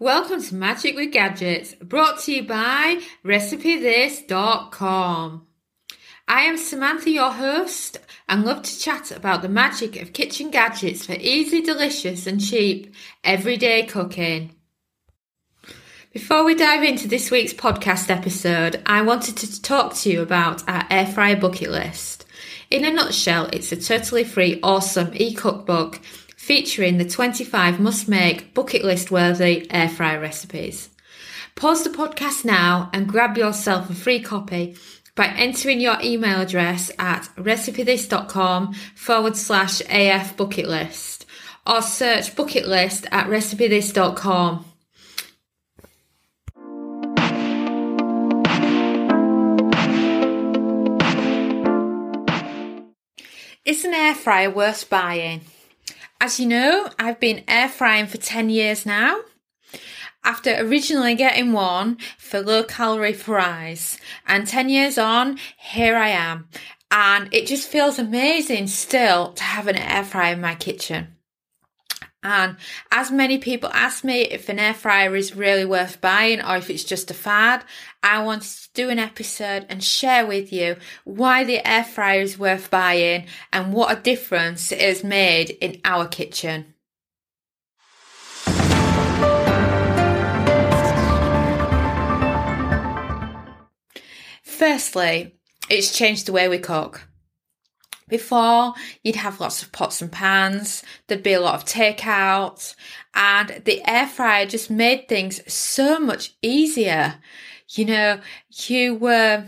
Welcome to Magic with Gadgets, brought to you by RecipeThis.com. I am Samantha, your host, and love to chat about the magic of kitchen gadgets for easy, delicious, and cheap everyday cooking. Before we dive into this week's podcast episode, I wanted to talk to you about our air fryer bucket list. In a nutshell, it's a totally free, awesome e cookbook featuring the 25 must make bucket list worthy air fryer recipes. Pause the podcast now and grab yourself a free copy by entering your email address at recipethis.com forward slash AF bucket list or search bucket list at recipethis.com. Is an air fryer worth buying? As you know, I've been air frying for 10 years now. After originally getting one for low calorie fries, and 10 years on, here I am. And it just feels amazing still to have an air fryer in my kitchen. And as many people ask me if an air fryer is really worth buying or if it's just a fad, I wanted to do an episode and share with you why the air fryer is worth buying and what a difference it has made in our kitchen. Firstly, it's changed the way we cook. Before, you'd have lots of pots and pans, there'd be a lot of takeout, and the air fryer just made things so much easier. You know, you were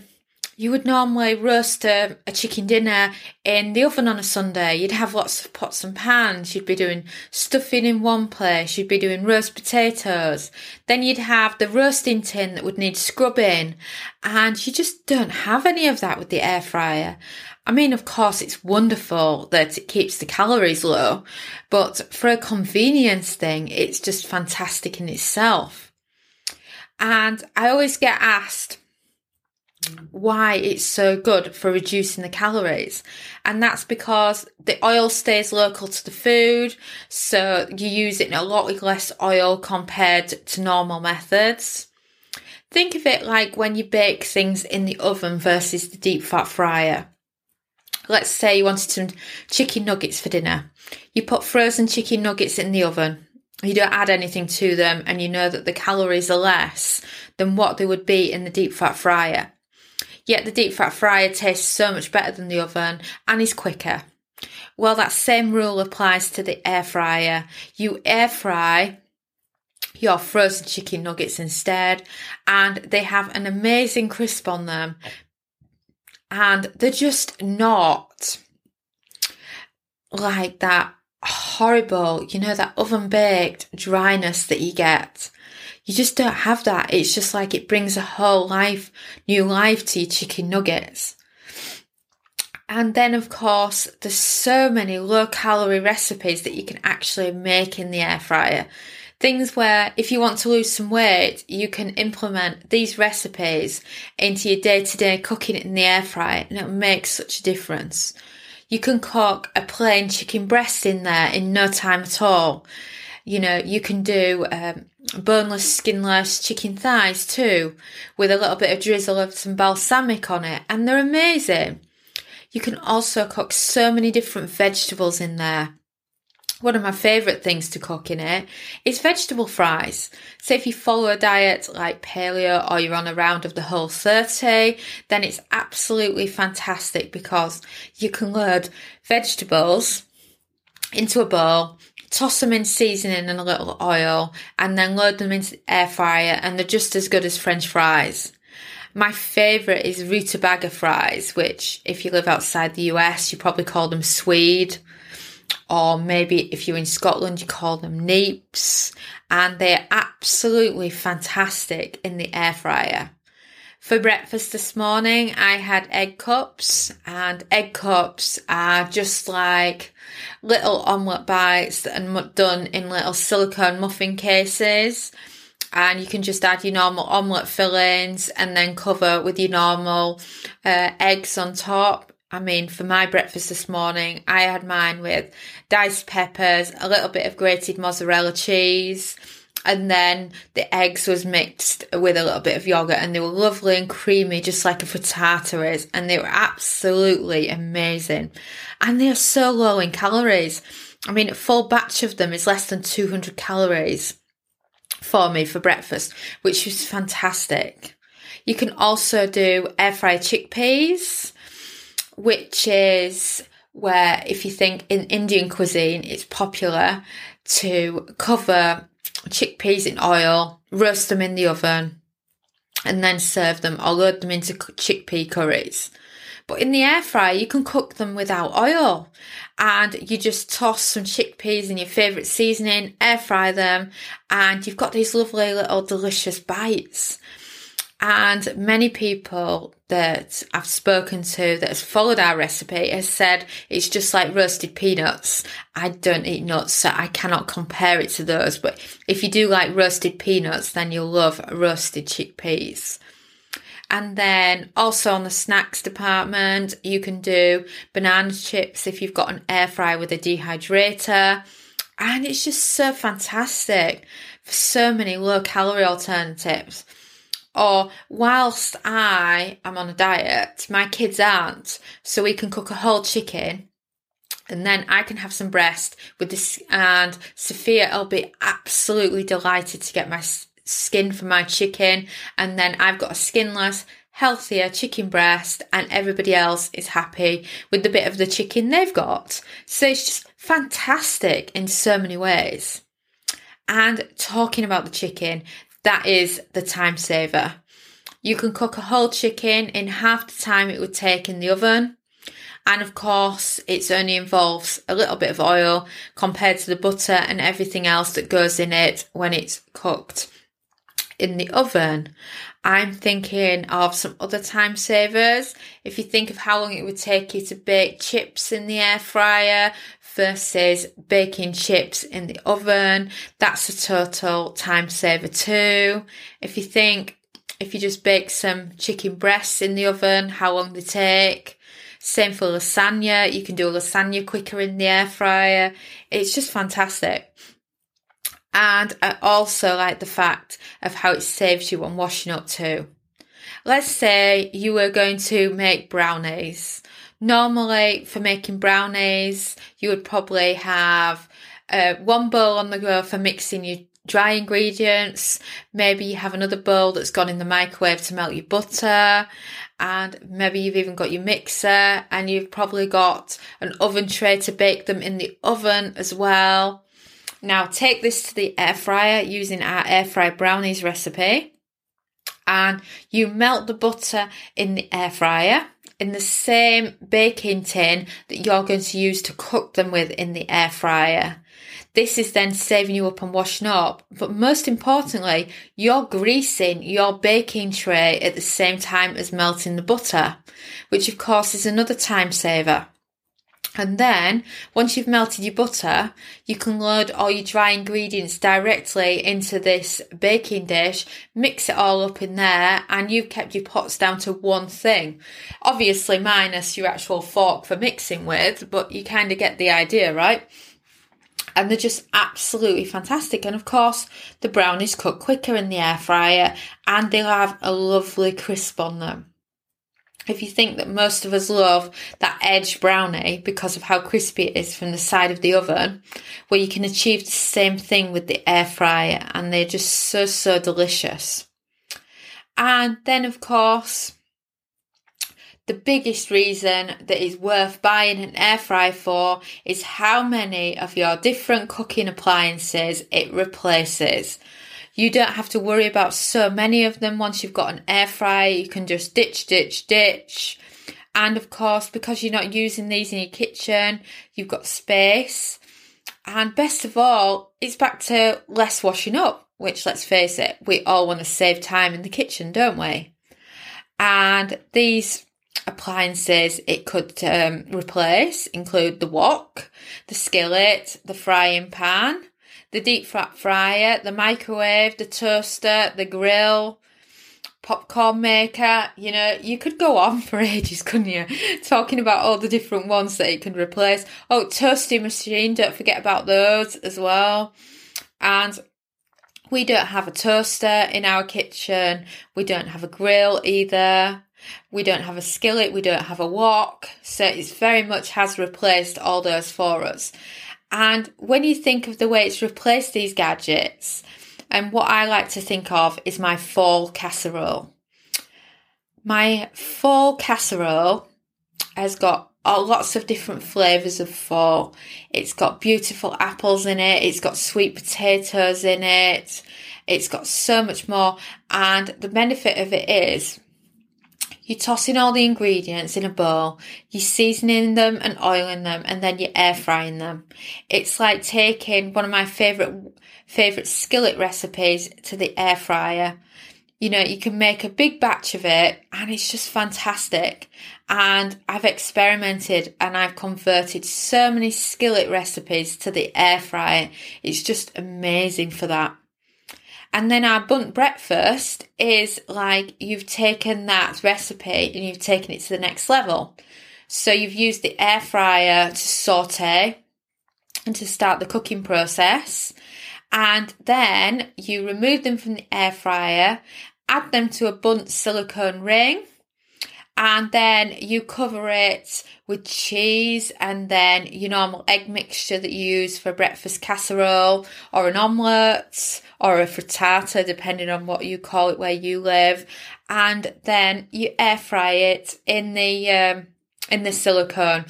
you would normally roast a, a, chicken dinner in the oven on a Sunday. You'd have lots of pots and pans. You'd be doing stuffing in one place. You'd be doing roast potatoes. Then you'd have the roasting tin that would need scrubbing. And you just don't have any of that with the air fryer. I mean, of course, it's wonderful that it keeps the calories low, but for a convenience thing, it's just fantastic in itself. And I always get asked, why it's so good for reducing the calories. And that's because the oil stays local to the food. So you use it in a lot less oil compared to normal methods. Think of it like when you bake things in the oven versus the deep fat fryer. Let's say you wanted some chicken nuggets for dinner. You put frozen chicken nuggets in the oven. You don't add anything to them and you know that the calories are less than what they would be in the deep fat fryer. Yet the deep fat fryer tastes so much better than the oven and is quicker. Well, that same rule applies to the air fryer. You air fry your frozen chicken nuggets instead, and they have an amazing crisp on them. And they're just not like that horrible, you know, that oven baked dryness that you get you just don't have that. It's just like it brings a whole life, new life to your chicken nuggets. And then, of course, there's so many low calorie recipes that you can actually make in the air fryer. Things where if you want to lose some weight, you can implement these recipes into your day to day cooking in the air fryer and it makes such a difference. You can cook a plain chicken breast in there in no time at all. You know, you can do um, boneless, skinless chicken thighs too, with a little bit of drizzle of some balsamic on it, and they're amazing. You can also cook so many different vegetables in there. One of my favourite things to cook in it is vegetable fries. So if you follow a diet like paleo or you're on a round of the whole 30, then it's absolutely fantastic because you can load vegetables into a bowl, toss them in seasoning and a little oil, and then load them into the air fryer, and they're just as good as French fries. My favourite is rutabaga fries, which, if you live outside the US, you probably call them swede. Or maybe if you're in Scotland, you call them neeps. And they're absolutely fantastic in the air fryer. For breakfast this morning, I had egg cups, and egg cups are just like little omelette bites that are done in little silicone muffin cases. And you can just add your normal omelette fillings and then cover with your normal uh, eggs on top. I mean, for my breakfast this morning, I had mine with diced peppers, a little bit of grated mozzarella cheese, and then the eggs was mixed with a little bit of yogurt and they were lovely and creamy just like a frittata is and they were absolutely amazing. And they are so low in calories. I mean a full batch of them is less than 200 calories for me for breakfast which was fantastic. You can also do air fried chickpeas which is where if you think in indian cuisine it's popular to cover chickpeas in oil, roast them in the oven, and then serve them or load them into chickpea curries. But in the air fryer, you can cook them without oil and you just toss some chickpeas in your favourite seasoning, air fry them, and you've got these lovely little delicious bites. And many people that I've spoken to that has followed our recipe has said it's just like roasted peanuts. I don't eat nuts, so I cannot compare it to those. But if you do like roasted peanuts, then you'll love roasted chickpeas. And then also on the snacks department, you can do banana chips if you've got an air fryer with a dehydrator. And it's just so fantastic for so many low calorie alternatives. Or whilst I am on a diet, my kids aren't, so we can cook a whole chicken and then I can have some breast with this. And Sophia, will be absolutely delighted to get my skin from my chicken. And then I've got a skinless, healthier chicken breast, and everybody else is happy with the bit of the chicken they've got. So it's just fantastic in so many ways. And talking about the chicken, that is the time saver. You can cook a whole chicken in half the time it would take in the oven. And of course, it only involves a little bit of oil compared to the butter and everything else that goes in it when it's cooked in the oven. I'm thinking of some other time savers. If you think of how long it would take you to bake chips in the air fryer versus baking chips in the oven. That's a total time saver too. If you think if you just bake some chicken breasts in the oven, how long they take. Same for lasagna. You can do a lasagna quicker in the air fryer. It's just fantastic. And I also like the fact of how it saves you on washing up too. Let's say you were going to make brownies Normally, for making brownies, you would probably have uh, one bowl on the go for mixing your dry ingredients. Maybe you have another bowl that's gone in the microwave to melt your butter. And maybe you've even got your mixer and you've probably got an oven tray to bake them in the oven as well. Now take this to the air fryer using our air fry brownies recipe and you melt the butter in the air fryer in the same baking tin that you're going to use to cook them with in the air fryer. This is then saving you up and washing up. But most importantly, you're greasing your baking tray at the same time as melting the butter, which of course is another time saver. And then, once you've melted your butter, you can load all your dry ingredients directly into this baking dish, mix it all up in there, and you've kept your pots down to one thing. Obviously, minus your actual fork for mixing with, but you kind of get the idea, right? And they're just absolutely fantastic. And of course, the brownies cook quicker in the air fryer and they'll have a lovely crisp on them if you think that most of us love that edge brownie because of how crispy it is from the side of the oven, well, you can achieve the same thing with the air fryer and they're just so, so delicious. And then, of course, the biggest reason that is worth buying an air fryer for is how many of your different cooking appliances it replaces. You don't have to worry about so many of them once you've got an air fryer. You can just ditch, ditch, ditch. And of course, because you're not using these in your kitchen, you've got space. And best of all, it's back to less washing up, which let's face it, we all want to save time in the kitchen, don't we? And these appliances it could um, replace include the wok, the skillet, the frying pan, the deep fryer, the microwave, the toaster, the grill, popcorn maker. You know, you could go on for ages, couldn't you? Talking about all the different ones that it can replace. Oh, toasting machine, don't forget about those as well. And we don't have a toaster in our kitchen. We don't have a grill either. We don't have a skillet. We don't have a wok. So it's very much has replaced all those for us. And when you think of the way it's replaced these gadgets, and what I like to think of is my fall casserole. My fall casserole has got uh, lots of different flavours of fall. It's got beautiful apples in it, it's got sweet potatoes in it, it's got so much more. And the benefit of it is you're tossing all the ingredients in a bowl, you're seasoning them and oiling them, and then you're air frying them. It's like taking one of my favourite favourite skillet recipes to the air fryer. You know, you can make a big batch of it and it's just fantastic. And I've experimented and I've converted so many skillet recipes to the air fryer. It's just amazing for that. And then our bundt breakfast is like you've taken that recipe and you've taken it to the next level. So you've used the air fryer to saute and to start the cooking process. And then you remove them from the air fryer, add them to a bundt silicone ring and then you cover it with cheese and then your normal egg mixture that you use for breakfast casserole or an omelette or a frittata, depending on what you call it where you live. And then you air fry it in the, um, in the silicone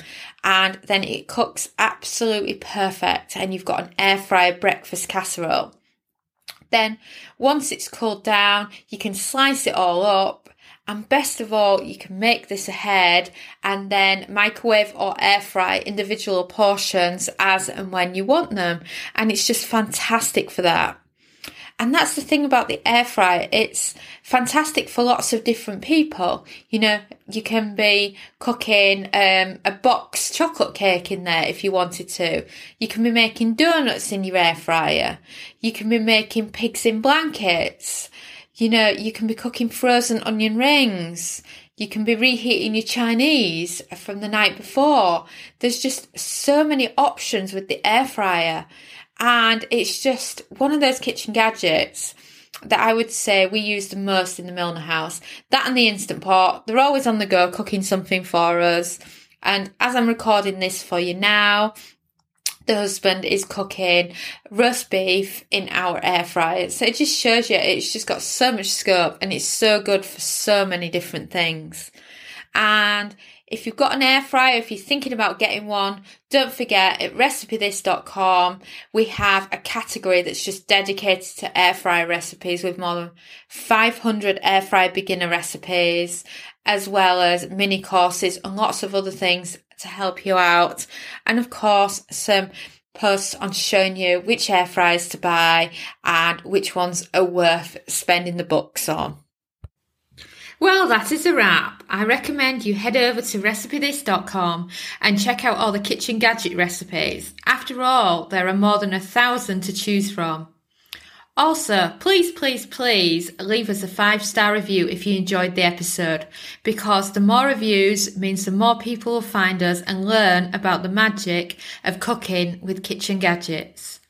and then it cooks absolutely perfect and you've got an air fryer breakfast casserole. Then once it's cooled down, you can slice it all up and best of all, you can make this ahead and then microwave or air fry individual portions as and when you want them. And it's just fantastic for that. And that's the thing about the air fryer. It's fantastic for lots of different people. You know, you can be cooking um, a box chocolate cake in there if you wanted to. You can be making donuts in your air fryer. You can be making pigs in blankets. You know, you can be cooking frozen onion rings. You can be reheating your Chinese from the night before. There's just so many options with the air fryer. And it's just one of those kitchen gadgets that I would say we use the most in the Milner house. That and the Instant Pot. They're always on the go cooking something for us. And as I'm recording this for you now, the husband is cooking roast beef in our air fryer. So it just shows you it's just got so much scope and it's so good for so many different things. And if you've got an air fryer, if you're thinking about getting one, don't forget at recipethis.com, we have a category that's just dedicated to air fryer recipes with more than 500 air fryer beginner recipes, as well as mini courses and lots of other things to help you out. And of course, some posts on showing you which air fryers to buy and which ones are worth spending the bucks on. Well, that is a wrap. I recommend you head over to recipethis.com and check out all the kitchen gadget recipes. After all, there are more than a thousand to choose from. Also, please, please, please leave us a five star review if you enjoyed the episode because the more reviews means the more people will find us and learn about the magic of cooking with kitchen gadgets.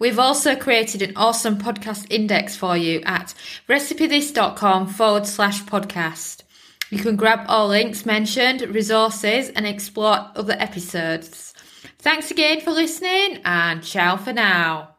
We've also created an awesome podcast index for you at recipethis.com forward slash podcast. You can grab all links mentioned, resources, and explore other episodes. Thanks again for listening and ciao for now.